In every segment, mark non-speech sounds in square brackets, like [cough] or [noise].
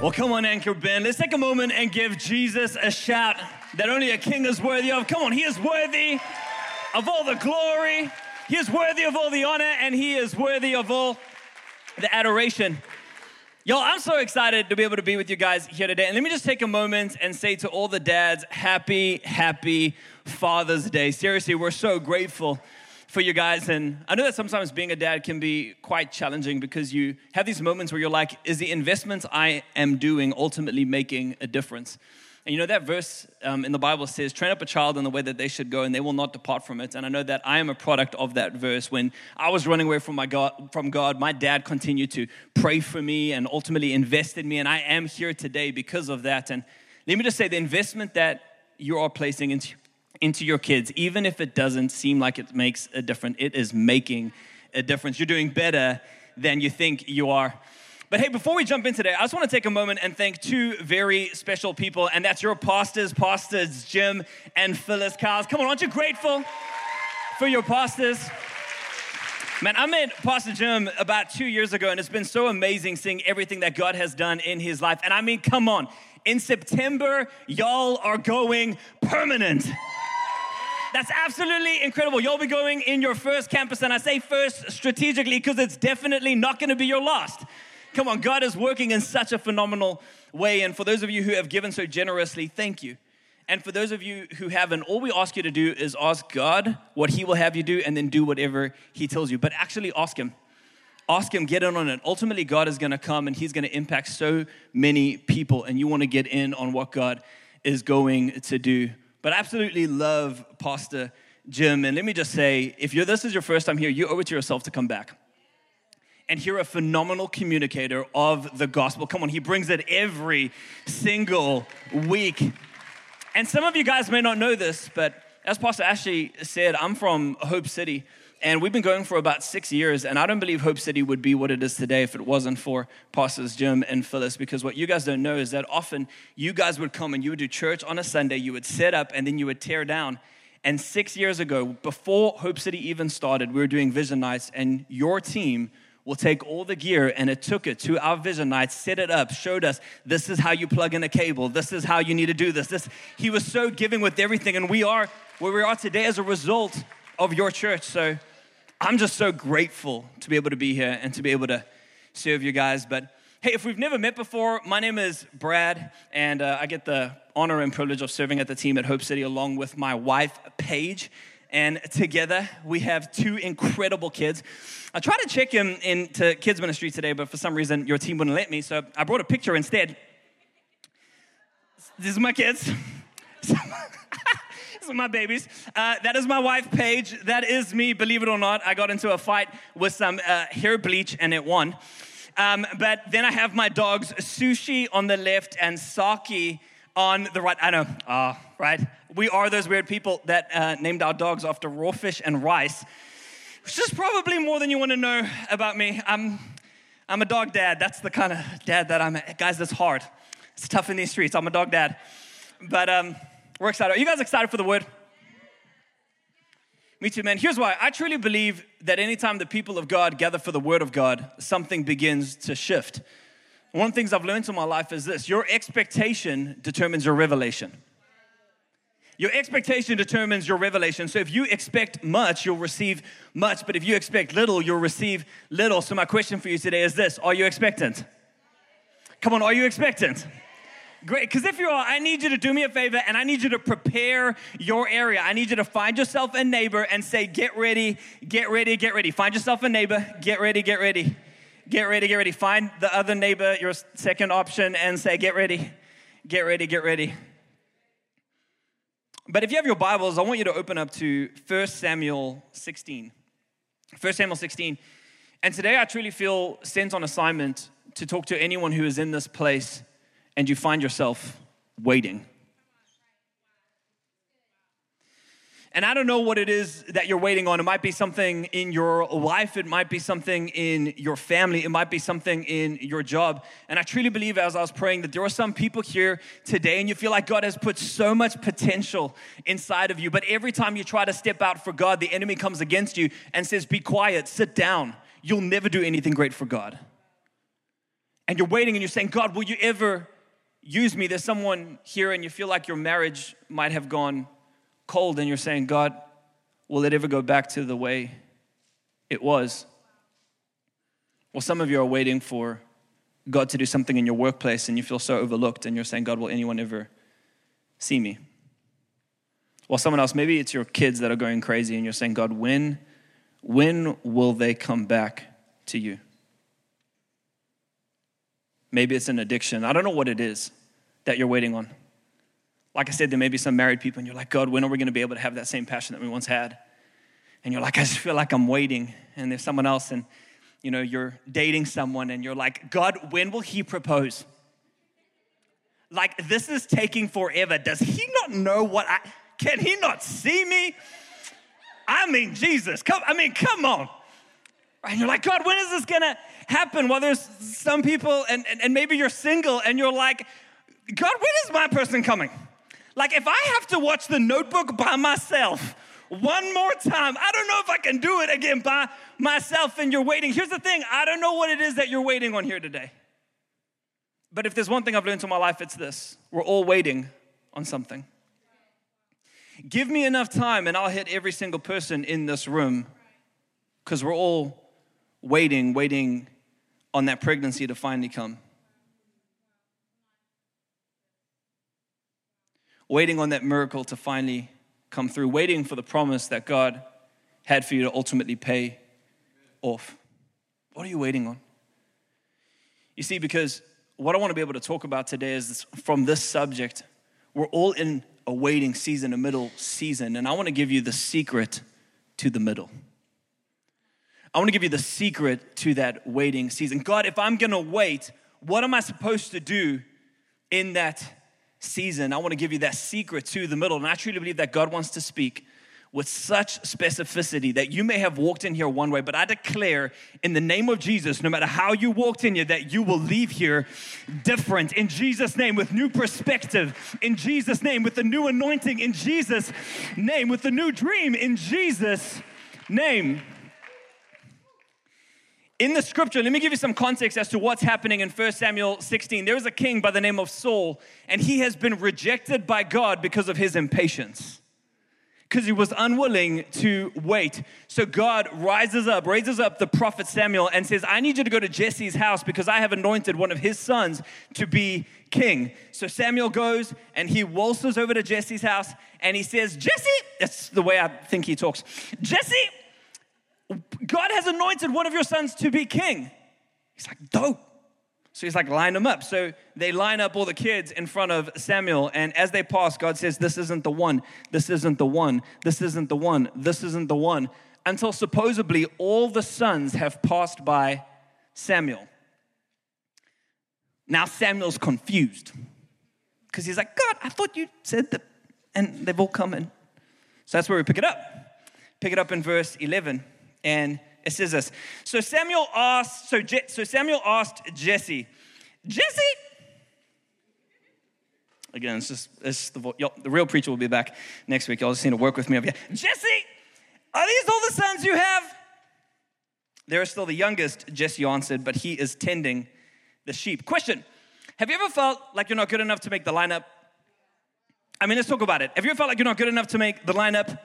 Well, come on, Anchor Band. Let's take a moment and give Jesus a shout that only a king is worthy of. Come on, he is worthy of all the glory, he is worthy of all the honor, and he is worthy of all the adoration. Yo, I'm so excited to be able to be with you guys here today. And let me just take a moment and say to all the dads, happy, happy Father's Day. Seriously, we're so grateful for you guys. And I know that sometimes being a dad can be quite challenging because you have these moments where you're like, is the investment I am doing ultimately making a difference? And you know, that verse um, in the Bible says, train up a child in the way that they should go, and they will not depart from it. And I know that I am a product of that verse. When I was running away from, my God, from God, my dad continued to pray for me and ultimately invest in me. And I am here today because of that. And let me just say the investment that you are placing into, into your kids, even if it doesn't seem like it makes a difference, it is making a difference. You're doing better than you think you are. But hey, before we jump in today, I just want to take a moment and thank two very special people, and that's your pastors, Pastors Jim and Phyllis Cowles. Come on, aren't you grateful for your pastors? Man, I met Pastor Jim about two years ago, and it's been so amazing seeing everything that God has done in his life. And I mean, come on, in September, y'all are going permanent. That's absolutely incredible. You'll be going in your first campus, and I say first strategically because it's definitely not going to be your last. Come on, God is working in such a phenomenal way. And for those of you who have given so generously, thank you. And for those of you who haven't, all we ask you to do is ask God what He will have you do and then do whatever He tells you. But actually ask Him. Ask Him, get in on it. Ultimately, God is going to come and He's going to impact so many people, and you want to get in on what God is going to do. But I absolutely love Pastor Jim. And let me just say if this is your first time here, you owe it to yourself to come back and hear a phenomenal communicator of the gospel. Come on, he brings it every single week. And some of you guys may not know this, but as Pastor Ashley said, I'm from Hope City. And we've been going for about six years, and I don't believe Hope City would be what it is today if it wasn't for Pastors Jim and Phyllis. Because what you guys don't know is that often you guys would come and you would do church on a Sunday, you would set up, and then you would tear down. And six years ago, before Hope City even started, we were doing vision nights, and your team will take all the gear and it took it to our vision night, set it up, showed us this is how you plug in a cable, this is how you need to do this. This he was so giving with everything, and we are where we are today as a result of your church. So I'm just so grateful to be able to be here and to be able to serve you guys. But hey, if we've never met before, my name is Brad, and uh, I get the honor and privilege of serving at the team at Hope City along with my wife, Paige. And together we have two incredible kids. I tried to check him into kids ministry today, but for some reason your team wouldn't let me, so I brought a picture instead. These are my kids. [laughs] [laughs] [laughs] Are my babies. Uh, that is my wife, Paige. That is me, believe it or not. I got into a fight with some uh, hair bleach and it won. Um, but then I have my dogs, Sushi on the left and Saki on the right. I know, uh, right? We are those weird people that uh, named our dogs after raw fish and rice which is probably more than you want to know about me. I'm, I'm a dog dad. That's the kind of dad that I'm. Guys, that's hard. It's tough in these streets. I'm a dog dad. But um, we're excited. Are you guys excited for the word? Me too, man. Here's why. I truly believe that anytime the people of God gather for the word of God, something begins to shift. One of the things I've learned in my life is this your expectation determines your revelation. Your expectation determines your revelation. So if you expect much, you'll receive much. But if you expect little, you'll receive little. So my question for you today is this Are you expectant? Come on, are you expectant? Great, because if you are, I need you to do me a favor and I need you to prepare your area. I need you to find yourself a neighbor and say, Get ready, get ready, get ready. Find yourself a neighbor, get ready, get ready, get ready, get ready. Find the other neighbor, your second option, and say, Get ready, get ready, get ready. But if you have your Bibles, I want you to open up to 1 Samuel 16. 1 Samuel 16. And today I truly feel sent on assignment to talk to anyone who is in this place and you find yourself waiting. And I don't know what it is that you're waiting on. It might be something in your life, it might be something in your family, it might be something in your job. And I truly believe, as I was praying, that there are some people here today and you feel like God has put so much potential inside of you. But every time you try to step out for God, the enemy comes against you and says, Be quiet, sit down. You'll never do anything great for God. and you're waiting and you're saying, God, will you ever use me? There's someone here and you feel like your marriage might have gone cold and you're saying, God, will it ever go back to the way it was? Well, some of you are waiting for God to do something in your workplace and you feel so overlooked and you're saying, God, will anyone ever see me? Well, someone else, maybe it's your kids that are going crazy and you're saying, God, when, when will they come back to you? Maybe it's an addiction. I don't know what it is that you're waiting on. Like I said, there may be some married people, and you're like, God, when are we going to be able to have that same passion that we once had? And you're like, I just feel like I'm waiting. And there's someone else, and you know, you're dating someone, and you're like, God, when will he propose? Like, this is taking forever. Does he not know what I can he not see me? I mean, Jesus, come, I mean, come on. And you're like, God, when is this gonna happen? Well, there's some people, and, and, and maybe you're single, and you're like, God, when is my person coming? Like, if I have to watch the notebook by myself one more time, I don't know if I can do it again by myself, and you're waiting. Here's the thing I don't know what it is that you're waiting on here today. But if there's one thing I've learned in my life, it's this we're all waiting on something. Give me enough time, and I'll hit every single person in this room because we're all waiting, waiting on that pregnancy to finally come. waiting on that miracle to finally come through, waiting for the promise that God had for you to ultimately pay off. What are you waiting on? You see, because what I want to be able to talk about today is this, from this subject, we're all in a waiting season, a middle season, and I want to give you the secret to the middle. I want to give you the secret to that waiting season. God, if I'm going to wait, what am I supposed to do in that season, I want to give you that secret to the middle. And I truly believe that God wants to speak with such specificity that you may have walked in here one way, but I declare in the name of Jesus, no matter how you walked in here, that you will leave here different. In Jesus' name with new perspective, in Jesus' name with the new anointing, in Jesus' name with the new dream, in Jesus' name in the scripture, let me give you some context as to what's happening in 1 Samuel 16. There is a king by the name of Saul, and he has been rejected by God because of his impatience. Because he was unwilling to wait. So God rises up, raises up the prophet Samuel, and says, I need you to go to Jesse's house because I have anointed one of his sons to be king. So Samuel goes and he waltzes over to Jesse's house and he says, Jesse, that's the way I think he talks. Jesse, God has anointed one of your sons to be king. He's like, dope. So he's like, line them up. So they line up all the kids in front of Samuel. And as they pass, God says, This isn't the one. This isn't the one. This isn't the one. This isn't the one. Until supposedly all the sons have passed by Samuel. Now Samuel's confused because he's like, God, I thought you said that. And they've all come in. So that's where we pick it up. Pick it up in verse 11. And it says this. So Samuel asked, so, Je- so Samuel asked Jesse, Jesse, again, it's just it's the, the real preacher will be back next week. Y'all just need to work with me over here. Jesse, are these all the sons you have? They're still the youngest, Jesse answered, but he is tending the sheep. Question Have you ever felt like you're not good enough to make the lineup? I mean, let's talk about it. Have you ever felt like you're not good enough to make the lineup?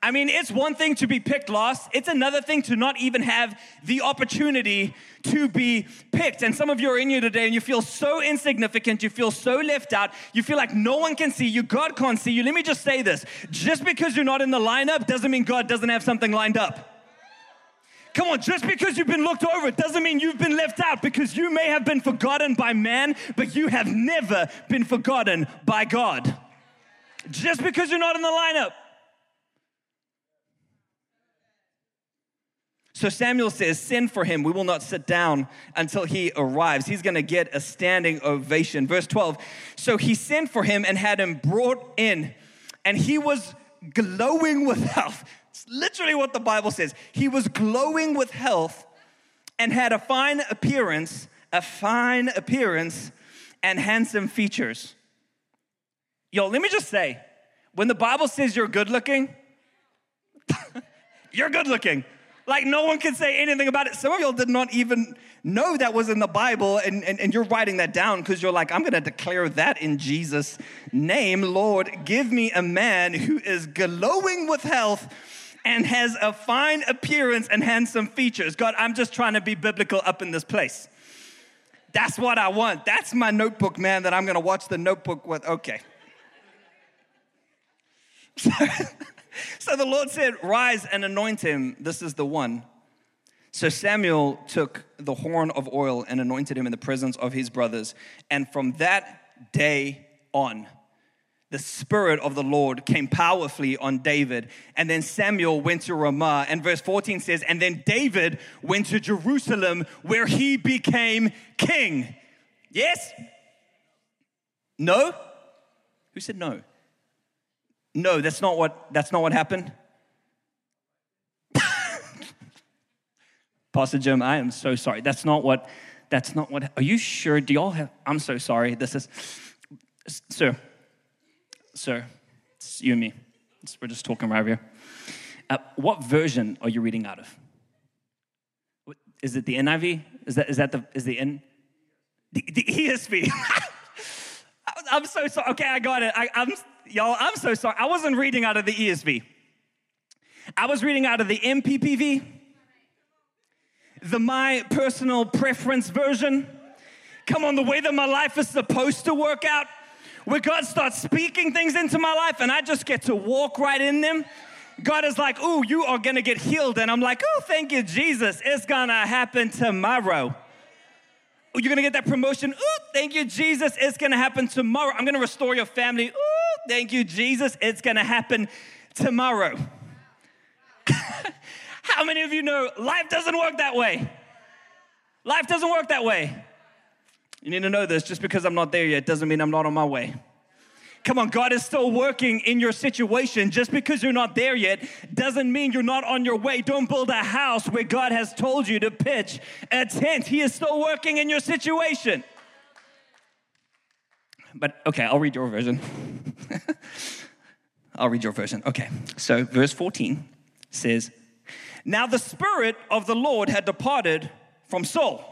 I mean, it's one thing to be picked last, it's another thing to not even have the opportunity to be picked. And some of you are in here today and you feel so insignificant, you feel so left out, you feel like no one can see you, God can't see you. Let me just say this just because you're not in the lineup doesn't mean God doesn't have something lined up. Come on, just because you've been looked over doesn't mean you've been left out because you may have been forgotten by man, but you have never been forgotten by God. Just because you're not in the lineup. So Samuel says, Send for him. We will not sit down until he arrives. He's going to get a standing ovation. Verse 12. So he sent for him and had him brought in, and he was glowing with health. It's literally what the Bible says. He was glowing with health and had a fine appearance, a fine appearance, and handsome features. Yo, let me just say, when the Bible says you're good looking, [laughs] you're good looking. Like no one can say anything about it. Some of y'all did not even know that was in the Bible, and, and, and you're writing that down because you're like, I'm gonna declare that in Jesus' name. Lord, give me a man who is glowing with health and has a fine appearance and handsome features. God, I'm just trying to be biblical up in this place. That's what I want. That's my notebook, man, that I'm gonna watch the notebook with. Okay. [laughs] [laughs] so the Lord said, Rise and anoint him. This is the one. So Samuel took the horn of oil and anointed him in the presence of his brothers. And from that day on, the Spirit of the Lord came powerfully on David. And then Samuel went to Ramah. And verse 14 says, And then David went to Jerusalem where he became king. Yes? No? Who said no? No, that's not what that's not what happened. [laughs] Pastor Jim, I am so sorry. That's not what that's not what Are you sure? Do y'all have I'm so sorry. This is sir. Sir, it's you and me. We're just talking right here. Uh, what version are you reading out of? Is it the NIV? Is that is that the is the N? The, the ESV. [laughs] I'm so sorry. Okay, I got it. I, I'm y'all, I'm so sorry. I wasn't reading out of the ESV. I was reading out of the MPPV, the my personal preference version. Come on, the way that my life is supposed to work out, where God starts speaking things into my life and I just get to walk right in them. God is like, "Ooh, you are gonna get healed," and I'm like, "Oh, thank you, Jesus. It's gonna happen tomorrow." You're gonna get that promotion. Ooh, thank you, Jesus. It's gonna happen tomorrow. I'm gonna restore your family. Ooh, Thank you, Jesus. It's going to happen tomorrow. [laughs] How many of you know life doesn't work that way? Life doesn't work that way. You need to know this just because I'm not there yet doesn't mean I'm not on my way. Come on, God is still working in your situation. Just because you're not there yet doesn't mean you're not on your way. Don't build a house where God has told you to pitch a tent. He is still working in your situation. But okay, I'll read your version. [laughs] I'll read your version. Okay, so verse 14 says, Now the Spirit of the Lord had departed from Saul.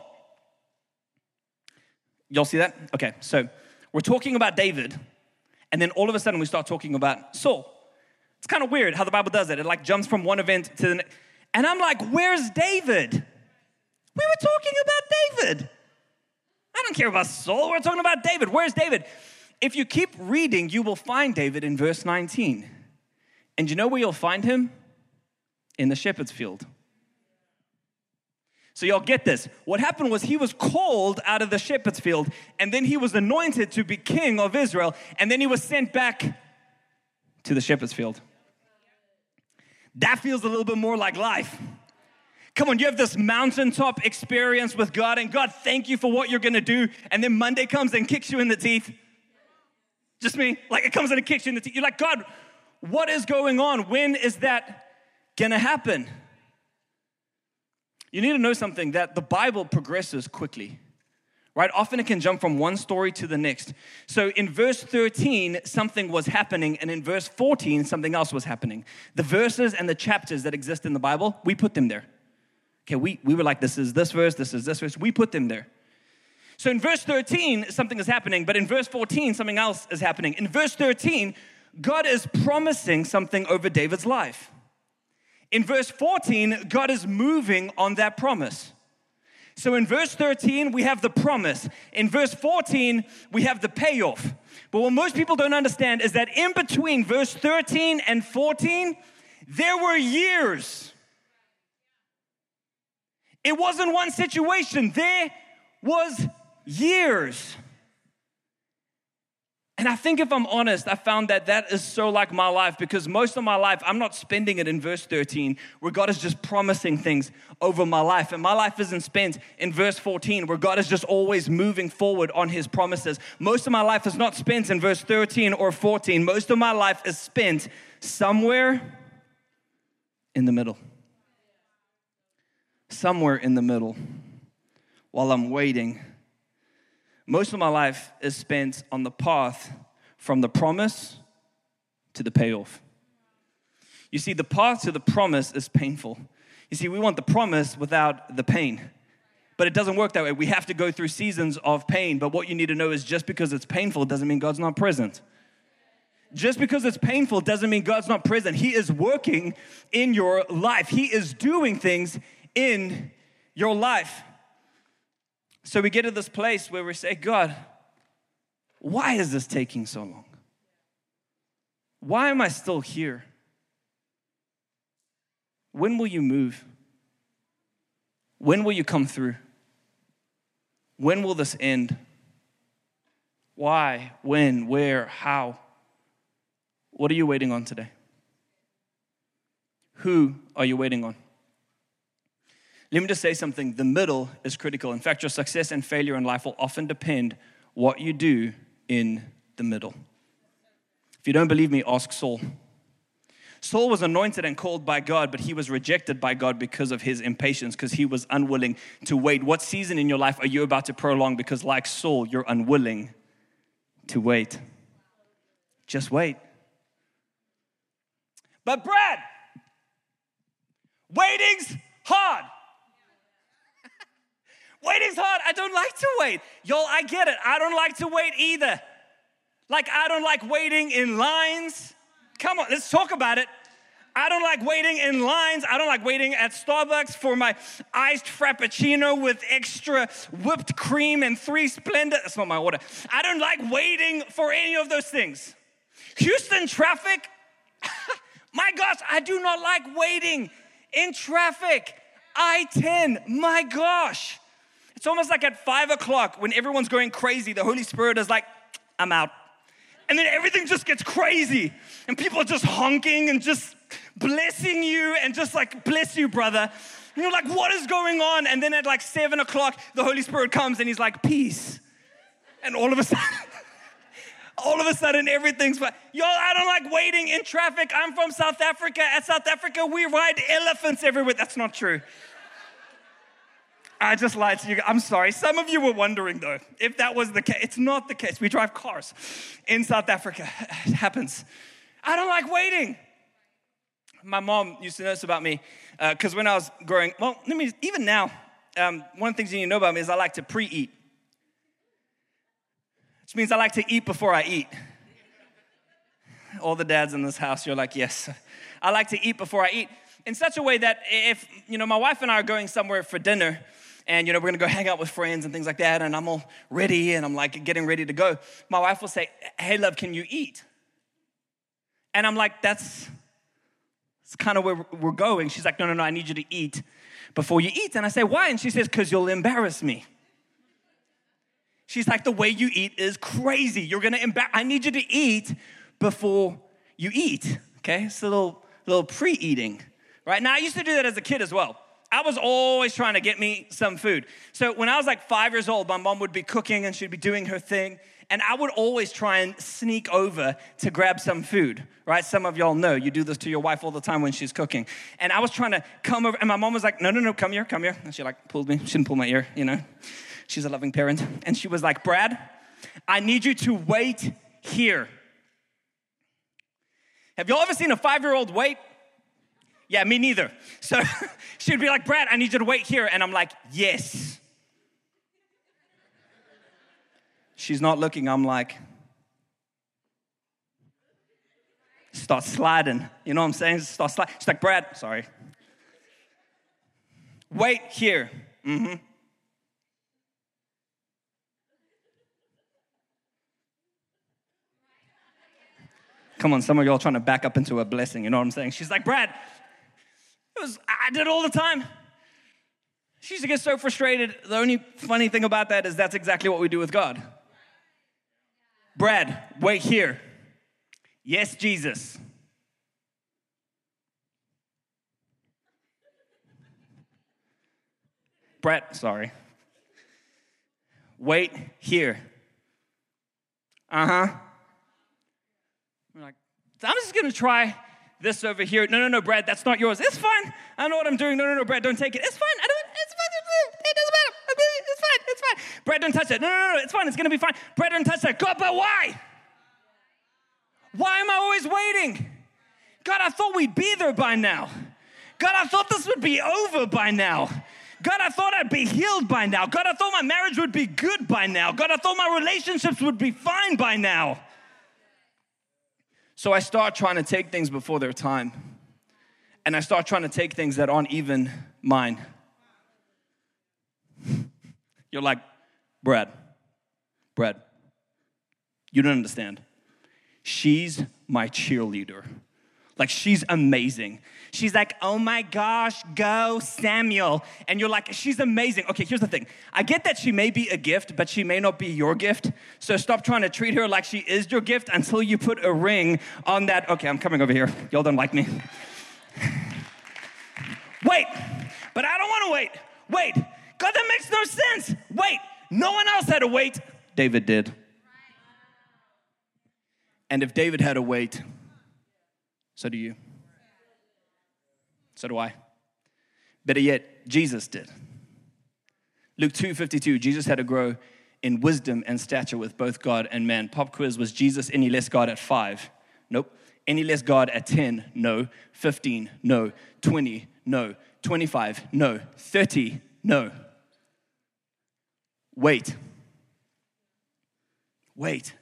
Y'all see that? Okay, so we're talking about David, and then all of a sudden we start talking about Saul. It's kind of weird how the Bible does it. It like jumps from one event to the next. And I'm like, where's David? We were talking about David. I don't care about Saul. We're talking about David. Where's David? If you keep reading, you will find David in verse 19. And you know where you'll find him? In the shepherd's field. So, y'all get this. What happened was he was called out of the shepherd's field, and then he was anointed to be king of Israel, and then he was sent back to the shepherd's field. That feels a little bit more like life. Come on, you have this mountaintop experience with God, and God, thank you for what you're gonna do. And then Monday comes and kicks you in the teeth. Just me. Like it comes and it kicks you in the teeth. You're like, God, what is going on? When is that gonna happen? You need to know something that the Bible progresses quickly, right? Often it can jump from one story to the next. So in verse 13, something was happening, and in verse 14, something else was happening. The verses and the chapters that exist in the Bible, we put them there. Okay, we, we were like, this is this verse, this is this verse. We put them there. So in verse 13, something is happening, but in verse 14, something else is happening. In verse 13, God is promising something over David's life. In verse 14, God is moving on that promise. So in verse 13, we have the promise. In verse 14, we have the payoff. But what most people don't understand is that in between verse 13 and 14, there were years it wasn't one situation, there was years. And I think if I'm honest, I found that that is so like my life because most of my life, I'm not spending it in verse 13 where God is just promising things over my life. And my life isn't spent in verse 14 where God is just always moving forward on his promises. Most of my life is not spent in verse 13 or 14. Most of my life is spent somewhere in the middle somewhere in the middle while I'm waiting. Most of my life is spent on the path from the promise to the payoff. You see, the path to the promise is painful. You see, we want the promise without the pain. But it doesn't work that way. We have to go through seasons of pain. But what you need to know is just because it's painful doesn't mean God's not present. Just because it's painful doesn't mean God's not present. He is working in your life, He is doing things in your life. So we get to this place where we say, God, why is this taking so long? Why am I still here? When will you move? When will you come through? When will this end? Why? When? Where? How? What are you waiting on today? Who are you waiting on? Let me just say something. The middle is critical. In fact, your success and failure in life will often depend what you do in the middle. If you don't believe me, ask Saul. Saul was anointed and called by God, but he was rejected by God because of his impatience, because he was unwilling to wait. What season in your life are you about to prolong? Because, like Saul, you're unwilling to wait. Just wait. But, Brad, waiting's hard. Waiting's hard. I don't like to wait. Y'all, I get it. I don't like to wait either. Like, I don't like waiting in lines. Come on, let's talk about it. I don't like waiting in lines. I don't like waiting at Starbucks for my iced frappuccino with extra whipped cream and three Splenda. That's not my order. I don't like waiting for any of those things. Houston traffic. [laughs] my gosh, I do not like waiting in traffic. I 10, my gosh. It's almost like at five o'clock when everyone's going crazy, the Holy Spirit is like, I'm out. And then everything just gets crazy. And people are just honking and just blessing you and just like, bless you, brother. And you're like, what is going on? And then at like seven o'clock, the Holy Spirit comes and he's like, peace. And all of a sudden, [laughs] all of a sudden everything's fine. Y'all, I don't like waiting in traffic. I'm from South Africa. At South Africa, we ride elephants everywhere. That's not true. I just lied to you. I'm sorry. Some of you were wondering though if that was the case. It's not the case. We drive cars in South Africa. It happens. I don't like waiting. My mom used to this about me because uh, when I was growing, well, let me even now. Um, one of the things you need to know about me is I like to pre-eat, which means I like to eat before I eat. All the dads in this house, you're like, yes. I like to eat before I eat in such a way that if you know my wife and I are going somewhere for dinner and you know we're gonna go [laughs] hang out with friends and things like that and i'm all ready and i'm like getting ready to go. My wife will say hey love can you eat? And i'm like that's that's kind of where we're going. She's like no no no i need you to eat before you eat. And i say why? And she says because you'll embarrass me. She's like the way you eat is crazy. You're gonna embarrass i need you to eat before you eat. Okay? It's a little little pre-eating right? Now i used to do that as a kid as well I was always trying to get me some food. So when I was like five years old, my mom would be cooking and she'd be doing her thing. And I would always try and sneak over to grab some food, right? Some of y'all know you do this to your wife all the time when she's cooking. And I was trying to come over, and my mom was like, no, no, no, come here, come here. And she like pulled me. She didn't pull my ear, you know. She's a loving parent. And she was like, Brad, I need you to wait here. Have y'all ever seen a five year old wait? Yeah, me neither. So [laughs] she'd be like, Brad, I need you to wait here. And I'm like, yes. She's not looking. I'm like, start sliding. You know what I'm saying? Start sliding. She's like, Brad, sorry. Wait here. Mm-hmm. Come on, some of y'all trying to back up into a blessing. You know what I'm saying? She's like, Brad, it was, I did it all the time. She used to get so frustrated. The only funny thing about that is that's exactly what we do with God. Brad, wait here. Yes, Jesus. Brett, sorry. Wait here. Uh huh. Like, I'm just gonna try this over here. No, no, no, Brad, that's not yours. It's fine. I know what I'm doing. No, no, no, Brad, don't take it. It's fine. I don't, it's fine. It doesn't matter. It's fine. It's fine. Brad, don't touch it. No, no, no. It's fine. It's going to be fine. Brad, don't touch that. God, but why? Why am I always waiting? God, I thought we'd be there by now. God, I thought this would be over by now. God, I thought I'd be healed by now. God, I thought my marriage would be good by now. God, I thought my relationships would be fine by now. So I start trying to take things before their time. And I start trying to take things that aren't even mine. [laughs] You're like, Brad, Brad, you don't understand. She's my cheerleader. Like, she's amazing. She's like, oh my gosh, go Samuel. And you're like, she's amazing. Okay, here's the thing I get that she may be a gift, but she may not be your gift. So stop trying to treat her like she is your gift until you put a ring on that. Okay, I'm coming over here. Y'all don't like me. [laughs] wait, but I don't wanna wait. Wait, God, that makes no sense. Wait, no one else had to wait. David did. And if David had to wait, so do you. So do I. Better yet, Jesus did. Luke 2:52, Jesus had to grow in wisdom and stature with both God and man. Pop quiz was Jesus any less God at 5? Nope. Any less God at 10? No. 15? No. 20? No. 25? No. 30? No. Wait. Wait.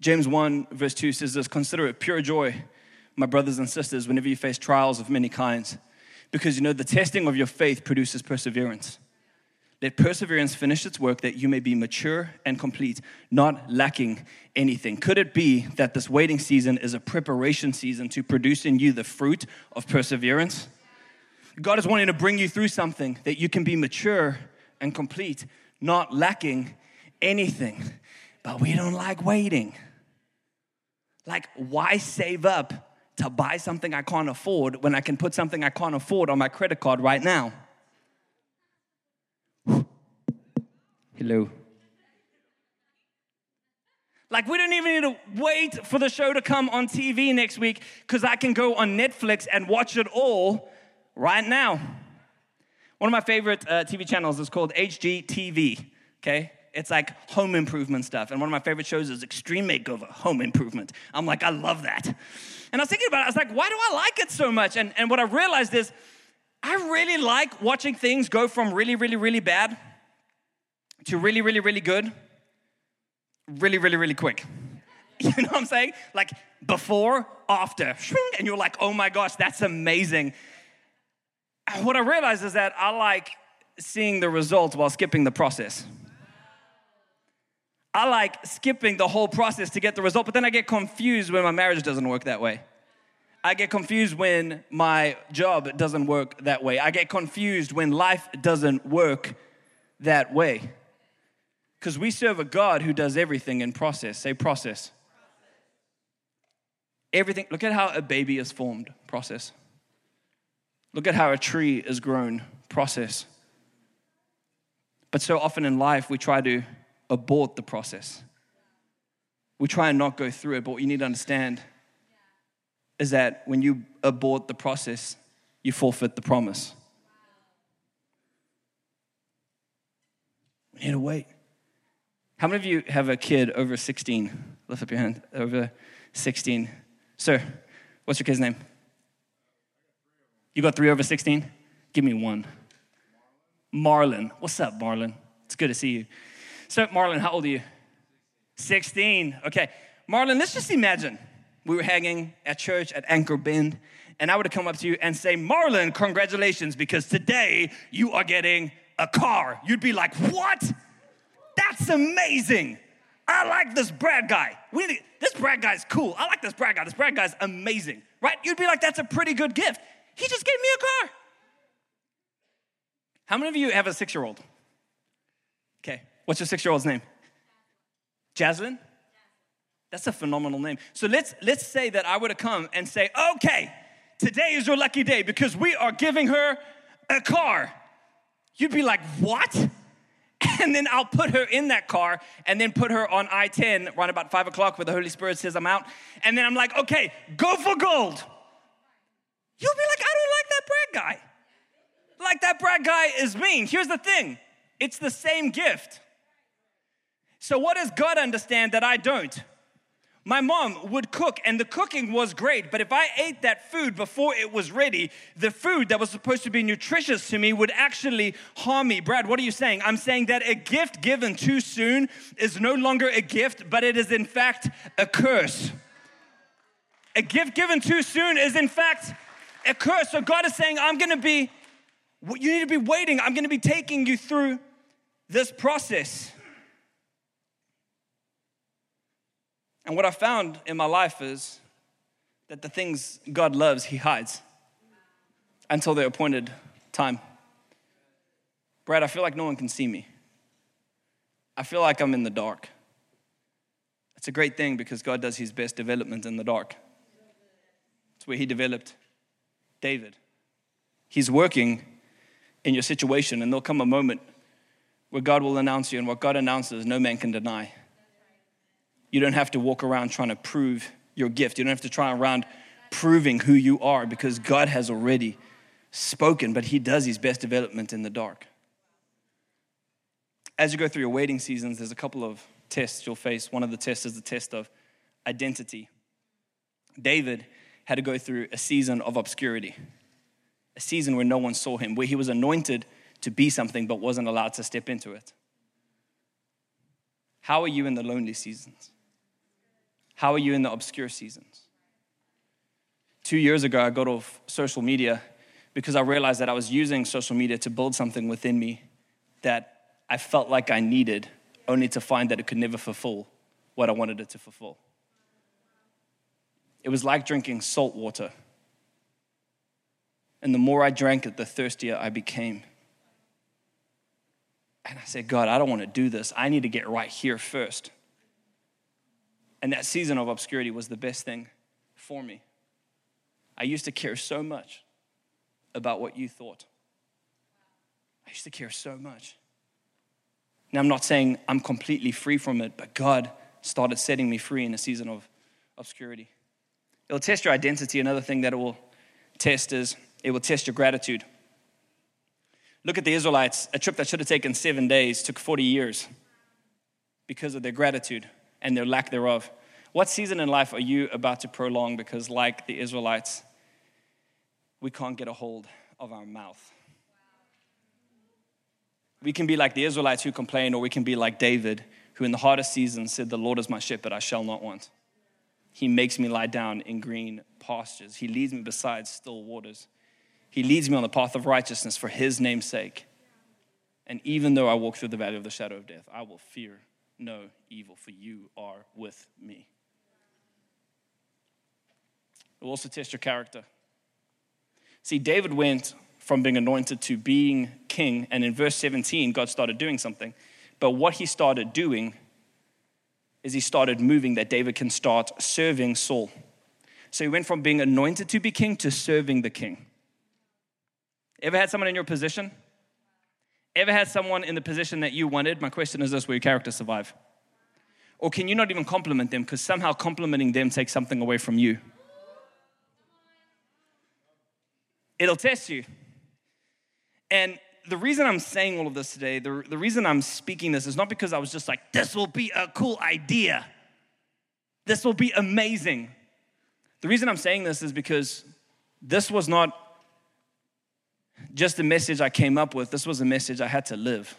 James 1, verse 2 says this Consider it pure joy, my brothers and sisters, whenever you face trials of many kinds, because you know the testing of your faith produces perseverance. Let perseverance finish its work that you may be mature and complete, not lacking anything. Could it be that this waiting season is a preparation season to produce in you the fruit of perseverance? God is wanting to bring you through something that you can be mature and complete, not lacking anything. But we don't like waiting. Like, why save up to buy something I can't afford when I can put something I can't afford on my credit card right now? Hello. Like, we don't even need to wait for the show to come on TV next week because I can go on Netflix and watch it all right now. One of my favorite uh, TV channels is called HGTV, okay? It's like home improvement stuff. And one of my favorite shows is Extreme Makeover, Home Improvement. I'm like, I love that. And I was thinking about it, I was like, why do I like it so much? And, and what I realized is, I really like watching things go from really, really, really bad to really, really, really good, really, really, really quick. [laughs] You know what I'm saying? Like before, after, and you're like, oh my gosh, that's amazing. What I realized is that I like seeing the results while skipping the process. I like skipping the whole process to get the result, but then I get confused when my marriage doesn't work that way. I get confused when my job doesn't work that way. I get confused when life doesn't work that way. Because we serve a God who does everything in process. Say process. Everything. Look at how a baby is formed. Process. Look at how a tree is grown. Process. But so often in life, we try to abort the process. We try and not go through it, but what you need to understand is that when you abort the process, you forfeit the promise. We need to wait. How many of you have a kid over 16? Lift up your hand. Over 16. Sir, what's your kid's name? You got three over 16? Give me one. Marlon. What's up, Marlon? It's good to see you. So, Marlon, how old are you? 16. Okay. Marlon, let's just imagine we were hanging at church at Anchor Bend, and I would have come up to you and say, Marlon, congratulations, because today you are getting a car. You'd be like, What? That's amazing. I like this Brad guy. We, this Brad guy's cool. I like this Brad guy. This Brad guy's amazing, right? You'd be like, That's a pretty good gift. He just gave me a car. How many of you have a six year old? Okay, What's your six year old's name? Jaslyn? That's a phenomenal name. So let's let's say that I were to come and say, okay, today is your lucky day because we are giving her a car. You'd be like, what? [laughs] And then I'll put her in that car and then put her on I 10 around about five o'clock where the Holy Spirit says I'm out. And then I'm like, okay, go for gold. You'll be like, I don't like that Brad guy. Like that Brad guy is mean. Here's the thing it's the same gift. So, what does God understand that I don't? my mom would cook, and the cooking was great. But if I ate that food before it was ready, the food that was supposed to be nutritious to me would actually harm me. Brad, what are you saying? I'm saying that a gift given too soon is no longer a gift, but it is in fact a curse. A gift given too soon is in fact a curse. So God is saying, I'm gonna be, you need to be waiting. I'm gonna be taking you through this process. And what I found in my life is that the things God loves, He hides until the appointed time. Brad, I feel like no one can see me. I feel like I'm in the dark. It's a great thing because God does His best development in the dark. It's where He developed David. He's working in your situation, and there'll come a moment where God will announce you, and what God announces, no man can deny. You don't have to walk around trying to prove your gift. You don't have to try around proving who you are because God has already spoken, but He does His best development in the dark. As you go through your waiting seasons, there's a couple of tests you'll face. One of the tests is the test of identity. David had to go through a season of obscurity, a season where no one saw him, where he was anointed to be something but wasn't allowed to step into it. How are you in the lonely seasons? How are you in the obscure seasons? Two years ago, I got off social media because I realized that I was using social media to build something within me that I felt like I needed, only to find that it could never fulfill what I wanted it to fulfill. It was like drinking salt water. And the more I drank it, the thirstier I became. And I said, God, I don't want to do this. I need to get right here first. And that season of obscurity was the best thing for me. I used to care so much about what you thought. I used to care so much. Now, I'm not saying I'm completely free from it, but God started setting me free in a season of obscurity. It'll test your identity. Another thing that it will test is it will test your gratitude. Look at the Israelites. A trip that should have taken seven days took 40 years because of their gratitude and their lack thereof. What season in life are you about to prolong because, like the Israelites, we can't get a hold of our mouth? We can be like the Israelites who complain, or we can be like David, who in the hardest season said, The Lord is my shepherd, I shall not want. He makes me lie down in green pastures, He leads me beside still waters. He leads me on the path of righteousness for his name's sake. And even though I walk through the valley of the shadow of death, I will fear no evil, for you are with me. It will also test your character. See, David went from being anointed to being king, and in verse 17, God started doing something. But what he started doing is he started moving that David can start serving Saul. So he went from being anointed to be king to serving the king. Ever had someone in your position? Ever had someone in the position that you wanted? My question is this will your character survive? Or can you not even compliment them because somehow complimenting them takes something away from you? It'll test you. And the reason I'm saying all of this today, the, the reason I'm speaking this is not because I was just like, this will be a cool idea. This will be amazing. The reason I'm saying this is because this was not just a message I came up with. This was a message I had to live.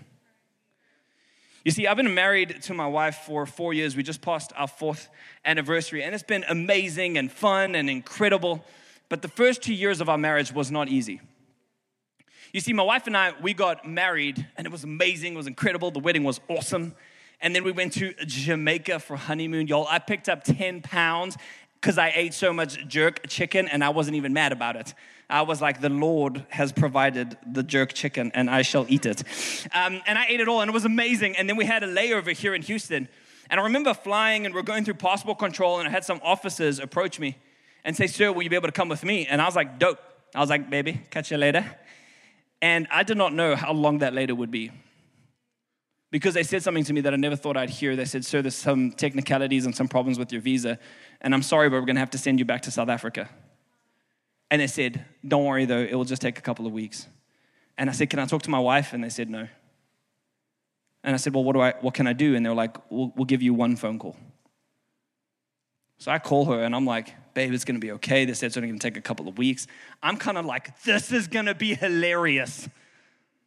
You see, I've been married to my wife for four years. We just passed our fourth anniversary, and it's been amazing and fun and incredible. But the first two years of our marriage was not easy. You see, my wife and I, we got married, and it was amazing. It was incredible. The wedding was awesome. And then we went to Jamaica for honeymoon, y'all. I picked up 10 pounds because I ate so much jerk chicken, and I wasn't even mad about it. I was like, the Lord has provided the jerk chicken and I shall eat it. Um, and I ate it all and it was amazing. And then we had a layover here in Houston. And I remember flying and we're going through passport control and I had some officers approach me and say, Sir, will you be able to come with me? And I was like, Dope. I was like, Baby, catch you later. And I did not know how long that later would be. Because they said something to me that I never thought I'd hear. They said, Sir, there's some technicalities and some problems with your visa. And I'm sorry, but we're going to have to send you back to South Africa. And they said, Don't worry though, it will just take a couple of weeks. And I said, Can I talk to my wife? And they said, No. And I said, Well, what, do I, what can I do? And they were like, we'll, we'll give you one phone call. So I call her and I'm like, babe, it's gonna be okay. They said it's only gonna take a couple of weeks. I'm kind of like, this is gonna be hilarious.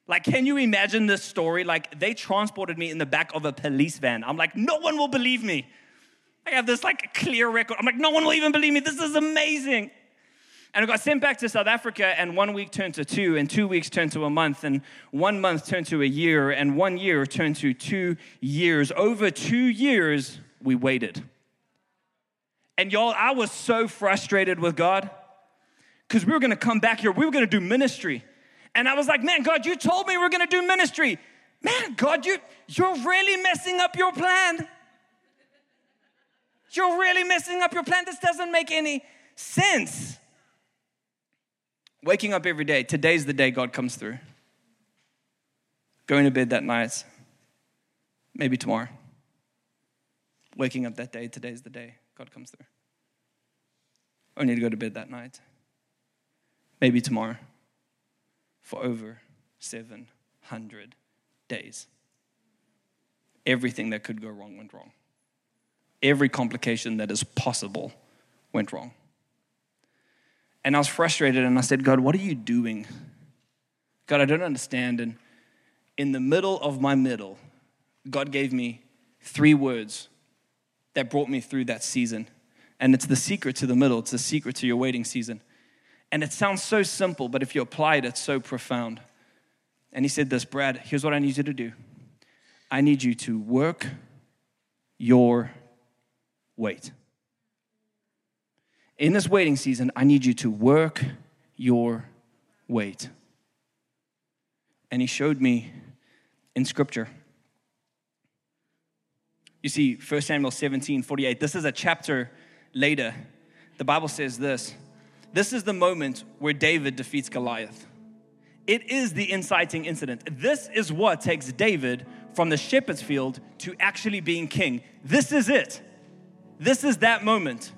Like, can you imagine this story? Like, they transported me in the back of a police van. I'm like, no one will believe me. I have this like clear record. I'm like, no one will even believe me. This is amazing. And I got sent back to South Africa, and one week turned to two, and two weeks turned to a month, and one month turned to a year, and one year turned to two years. Over two years, we waited. And y'all, I was so frustrated with God because we were gonna come back here, we were gonna do ministry. And I was like, man, God, you told me we we're gonna do ministry. Man, God, you, you're really messing up your plan. You're really messing up your plan. This doesn't make any sense. Waking up every day, today's the day God comes through. Going to bed that night, maybe tomorrow. Waking up that day, today's the day God comes through. Only to go to bed that night, maybe tomorrow, for over 700 days. Everything that could go wrong went wrong. Every complication that is possible went wrong. And I was frustrated and I said, God, what are you doing? God, I don't understand. And in the middle of my middle, God gave me three words that brought me through that season. And it's the secret to the middle, it's the secret to your waiting season. And it sounds so simple, but if you apply it, it's so profound. And he said this Brad, here's what I need you to do I need you to work your wait in this waiting season, I need you to work your wait. And he showed me in scripture. You see, 1 Samuel 17 48, this is a chapter later. The Bible says this this is the moment where David defeats Goliath. It is the inciting incident. This is what takes David from the shepherd's field to actually being king. This is it. This is that moment.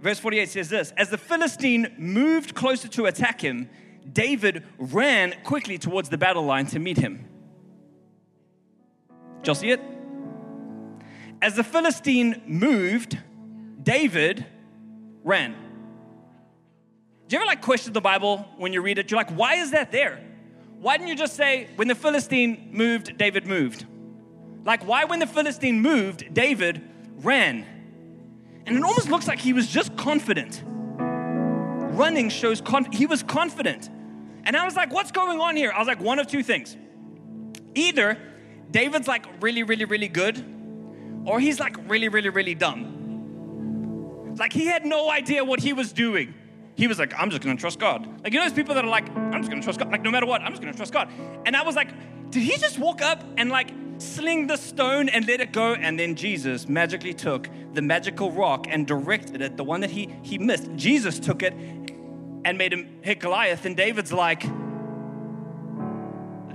Verse 48 says this As the Philistine moved closer to attack him, David ran quickly towards the battle line to meet him. Did y'all see it? As the Philistine moved, David ran. Do you ever like question the Bible when you read it? You're like, why is that there? Why didn't you just say, when the Philistine moved, David moved? Like, why, when the Philistine moved, David ran? And it almost looks like he was just confident. Running shows conf- he was confident. And I was like, what's going on here? I was like, one of two things. Either David's like really, really, really good, or he's like really, really, really dumb. Like he had no idea what he was doing. He was like, I'm just gonna trust God. Like, you know, those people that are like, I'm just gonna trust God. Like, no matter what, I'm just gonna trust God. And I was like, did he just walk up and like sling the stone and let it go. And then Jesus magically took the magical rock and directed it, the one that he, he missed. Jesus took it and made him hit Goliath. And David's like, Did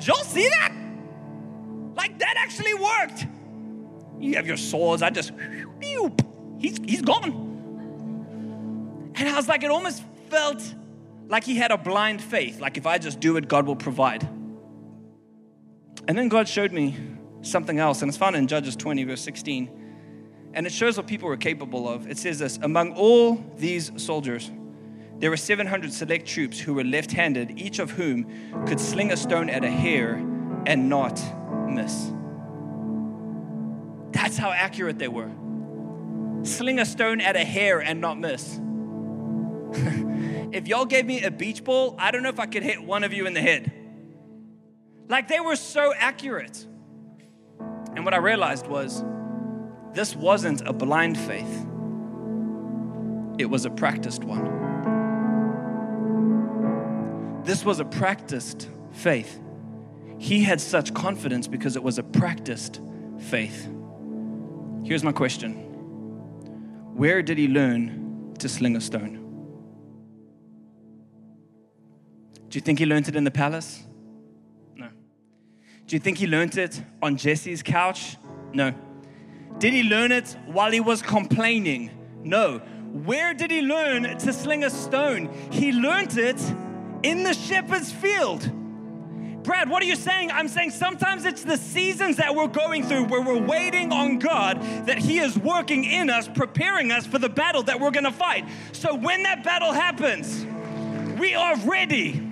y'all see that? Like that actually worked. You have your swords. I just, he's, he's gone. And I was like, it almost felt like he had a blind faith. Like if I just do it, God will provide. And then God showed me something else, and it's found in Judges 20, verse 16. And it shows what people were capable of. It says this Among all these soldiers, there were 700 select troops who were left handed, each of whom could sling a stone at a hair and not miss. That's how accurate they were. Sling a stone at a hair and not miss. [laughs] if y'all gave me a beach ball, I don't know if I could hit one of you in the head. Like they were so accurate. And what I realized was this wasn't a blind faith, it was a practiced one. This was a practiced faith. He had such confidence because it was a practiced faith. Here's my question Where did he learn to sling a stone? Do you think he learned it in the palace? Do you think he learned it on Jesse's couch? No. Did he learn it while he was complaining? No. Where did he learn to sling a stone? He learned it in the shepherd's field. Brad, what are you saying? I'm saying sometimes it's the seasons that we're going through where we're waiting on God that He is working in us, preparing us for the battle that we're gonna fight. So when that battle happens, we are ready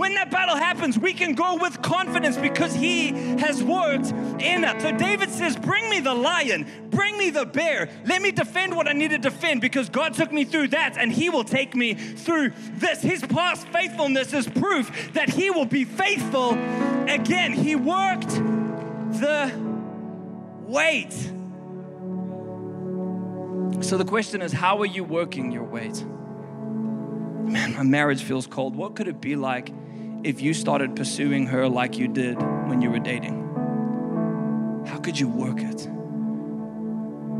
when that battle happens, we can go with confidence because He has worked in us. So David says, Bring me the lion, bring me the bear. Let me defend what I need to defend because God took me through that and He will take me through this. His past faithfulness is proof that He will be faithful again. He worked the wait. So the question is, how are you working your wait? Man, my marriage feels cold. What could it be like if you started pursuing her like you did when you were dating? How could you work it?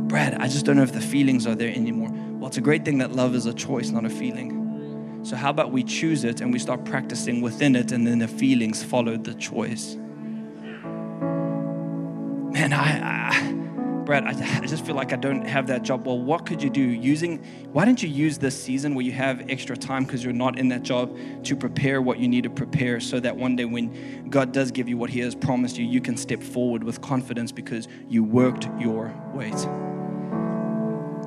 Brad, I just don't know if the feelings are there anymore. Well, it's a great thing that love is a choice, not a feeling. So, how about we choose it and we start practicing within it, and then the feelings follow the choice? Man, I, I Brad, I, I, just feel like I don't have that job. Well, what could you do using, why don't you use this season where you have extra time because you're not in that job to prepare what you need to prepare so that one day when God does give you what He has promised you, you can step forward with confidence because you worked your wait.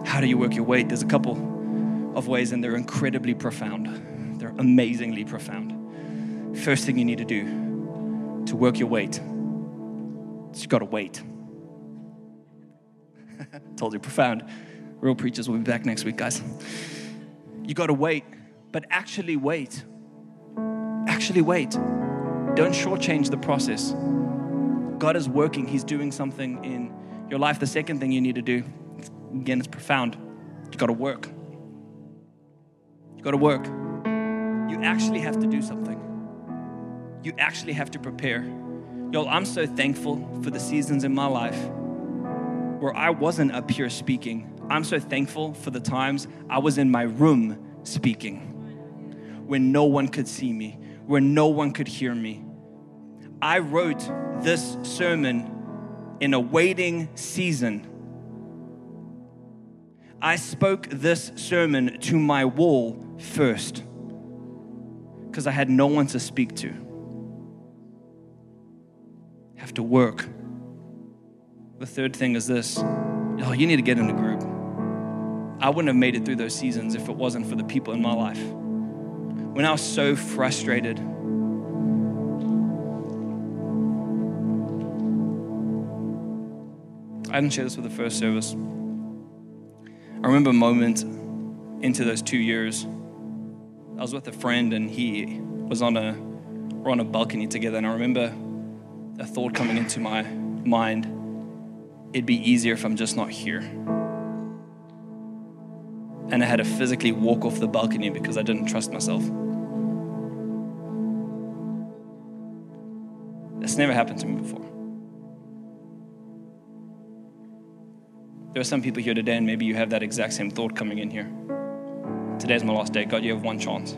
How do you work your wait? There's a couple of ways and they're incredibly profound. They're amazingly profound. First thing you need to do to work your wait is you got to wait. [laughs] Told you, profound. Real preachers will be back next week, guys. You got to wait, but actually wait. Actually wait. Don't shortchange the process. God is working, He's doing something in your life. The second thing you need to do, again, it's profound. You got to work. You got to work. You actually have to do something. You actually have to prepare. Y'all, I'm so thankful for the seasons in my life where I wasn't up here speaking. I'm so thankful for the times I was in my room speaking when no one could see me, where no one could hear me. I wrote this sermon in a waiting season. I spoke this sermon to my wall first because I had no one to speak to. Have to work the third thing is this oh, you need to get in a group. I wouldn't have made it through those seasons if it wasn't for the people in my life. When I was so frustrated, I didn't share this with the first service. I remember a moment into those two years. I was with a friend and he was on a we're on a balcony together, and I remember a thought coming into my mind it'd be easier if I'm just not here. And I had to physically walk off the balcony because I didn't trust myself. That's never happened to me before. There are some people here today, and maybe you have that exact same thought coming in here. Today's my last day. God, you have one chance.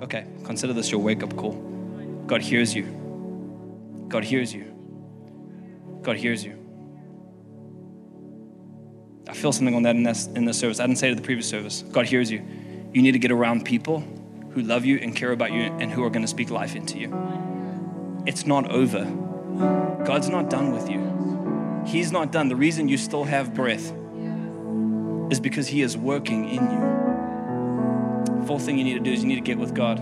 Okay, consider this your wake up call. God hears you. God hears you. God hears you. Feel something on that in this, in this service. I didn't say it at the previous service. God hears you. You need to get around people who love you and care about you and who are going to speak life into you. It's not over. God's not done with you. He's not done. The reason you still have breath is because He is working in you. Fourth thing you need to do is you need to get with God.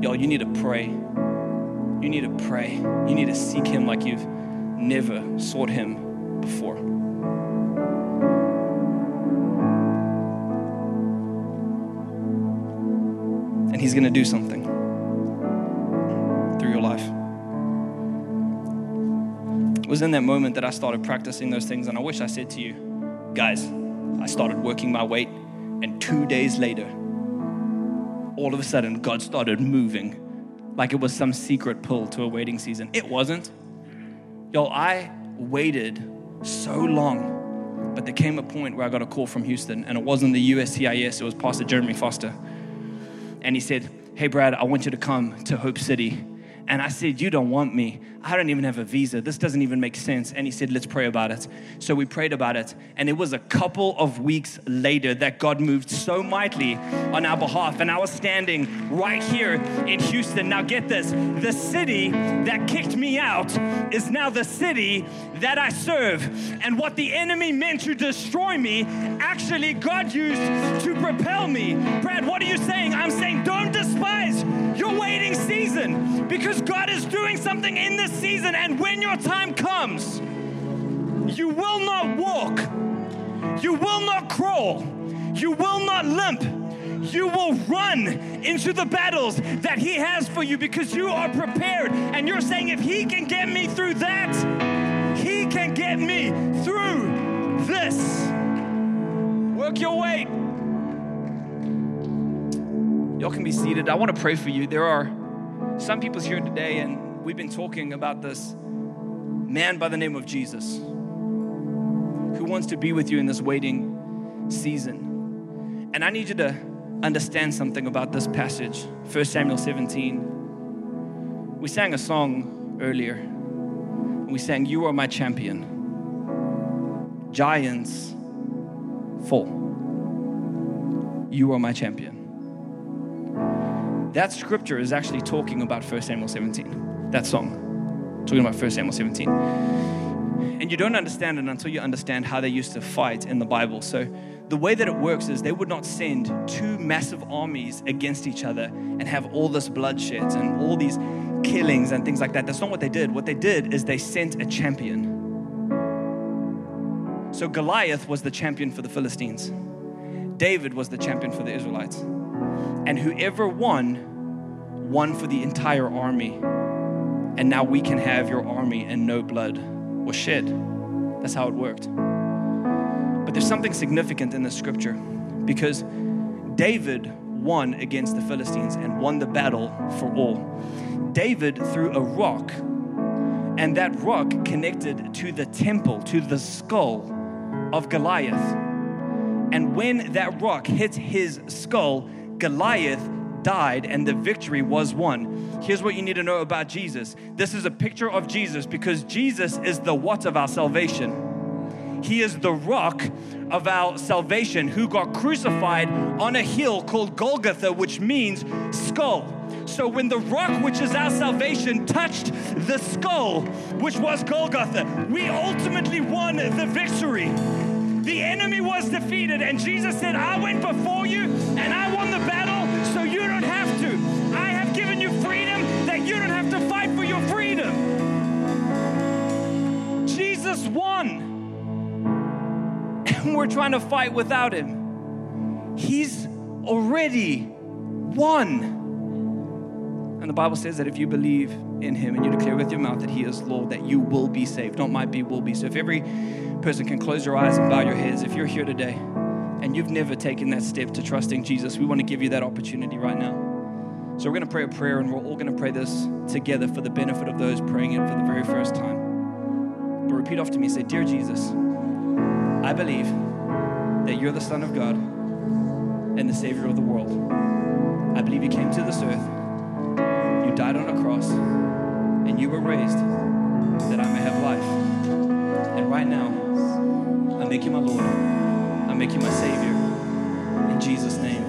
Y'all, you need to pray. You need to pray. You need to seek Him like you've never sought Him before. He's going to do something through your life. It was in that moment that I started practicing those things, and I wish I said to you, guys, I started working my wait, and two days later, all of a sudden, God started moving like it was some secret pull to a waiting season. It wasn't. Yo, I waited so long, but there came a point where I got a call from Houston, and it wasn't the USCIS, it was Pastor Jeremy Foster and he said, Hey, Brad, I want you to come to Hope City And I said, You don't want me. I don't even have a visa. This doesn't even make sense. And he said, Let's pray about it. So we prayed about it. And it was a couple of weeks later that God moved so mightily on our behalf. And I was standing right here in Houston. Now, get this the city that kicked me out is now the city that I serve. And what the enemy meant to destroy me, actually, God used to propel me. Brad, what are you saying? I'm saying, Don't despise because God is doing something in this season. And when your time comes, you will not walk, you will not crawl, you will not limp. You will run into the battles that He has for you because you are prepared. And you're saying, if He can get me through that, He can get me through this. Work your way. Y'all can be seated. I want to pray for you. There are some people here today, and we've been talking about this man by the name of Jesus who wants to be with you in this waiting season. And I need you to understand something about this passage 1 Samuel 17. We sang a song earlier. We sang, You are my champion. Giants fall. You are my champion. That scripture is actually talking about 1 Samuel 17. That song, talking about 1 Samuel 17. And you don't understand it until you understand how they used to fight in the Bible. So, the way that it works is they would not send two massive armies against each other and have all this bloodshed and all these killings and things like that. That's not what they did. What they did is they sent a champion. So, Goliath was the champion for the Philistines, David was the champion for the Israelites. And whoever won, won for the entire army. And now we can have your army and no blood was shed. That's how it worked. But there's something significant in the scripture because David won against the Philistines and won the battle for all. David threw a rock, and that rock connected to the temple, to the skull of Goliath. And when that rock hit his skull, Goliath died and the victory was won. Here's what you need to know about Jesus this is a picture of Jesus because Jesus is the what of our salvation. He is the rock of our salvation who got crucified on a hill called Golgotha, which means skull. So when the rock, which is our salvation, touched the skull, which was Golgotha, we ultimately won the victory. The enemy was defeated, and Jesus said, I went before you and I Won. And we're trying to fight without him. He's already won. And the Bible says that if you believe in him and you declare with your mouth that he is Lord, that you will be saved. Not might be, will be. So if every person can close your eyes and bow your heads, if you're here today and you've never taken that step to trusting Jesus, we want to give you that opportunity right now. So we're going to pray a prayer and we're all going to pray this together for the benefit of those praying it for the very first time. Repeat after me say, Dear Jesus, I believe that you're the Son of God and the Savior of the world. I believe you came to this earth you died on a cross, and you were raised that I may have life. And right now, I make you my Lord. I make you my Savior. In Jesus' name.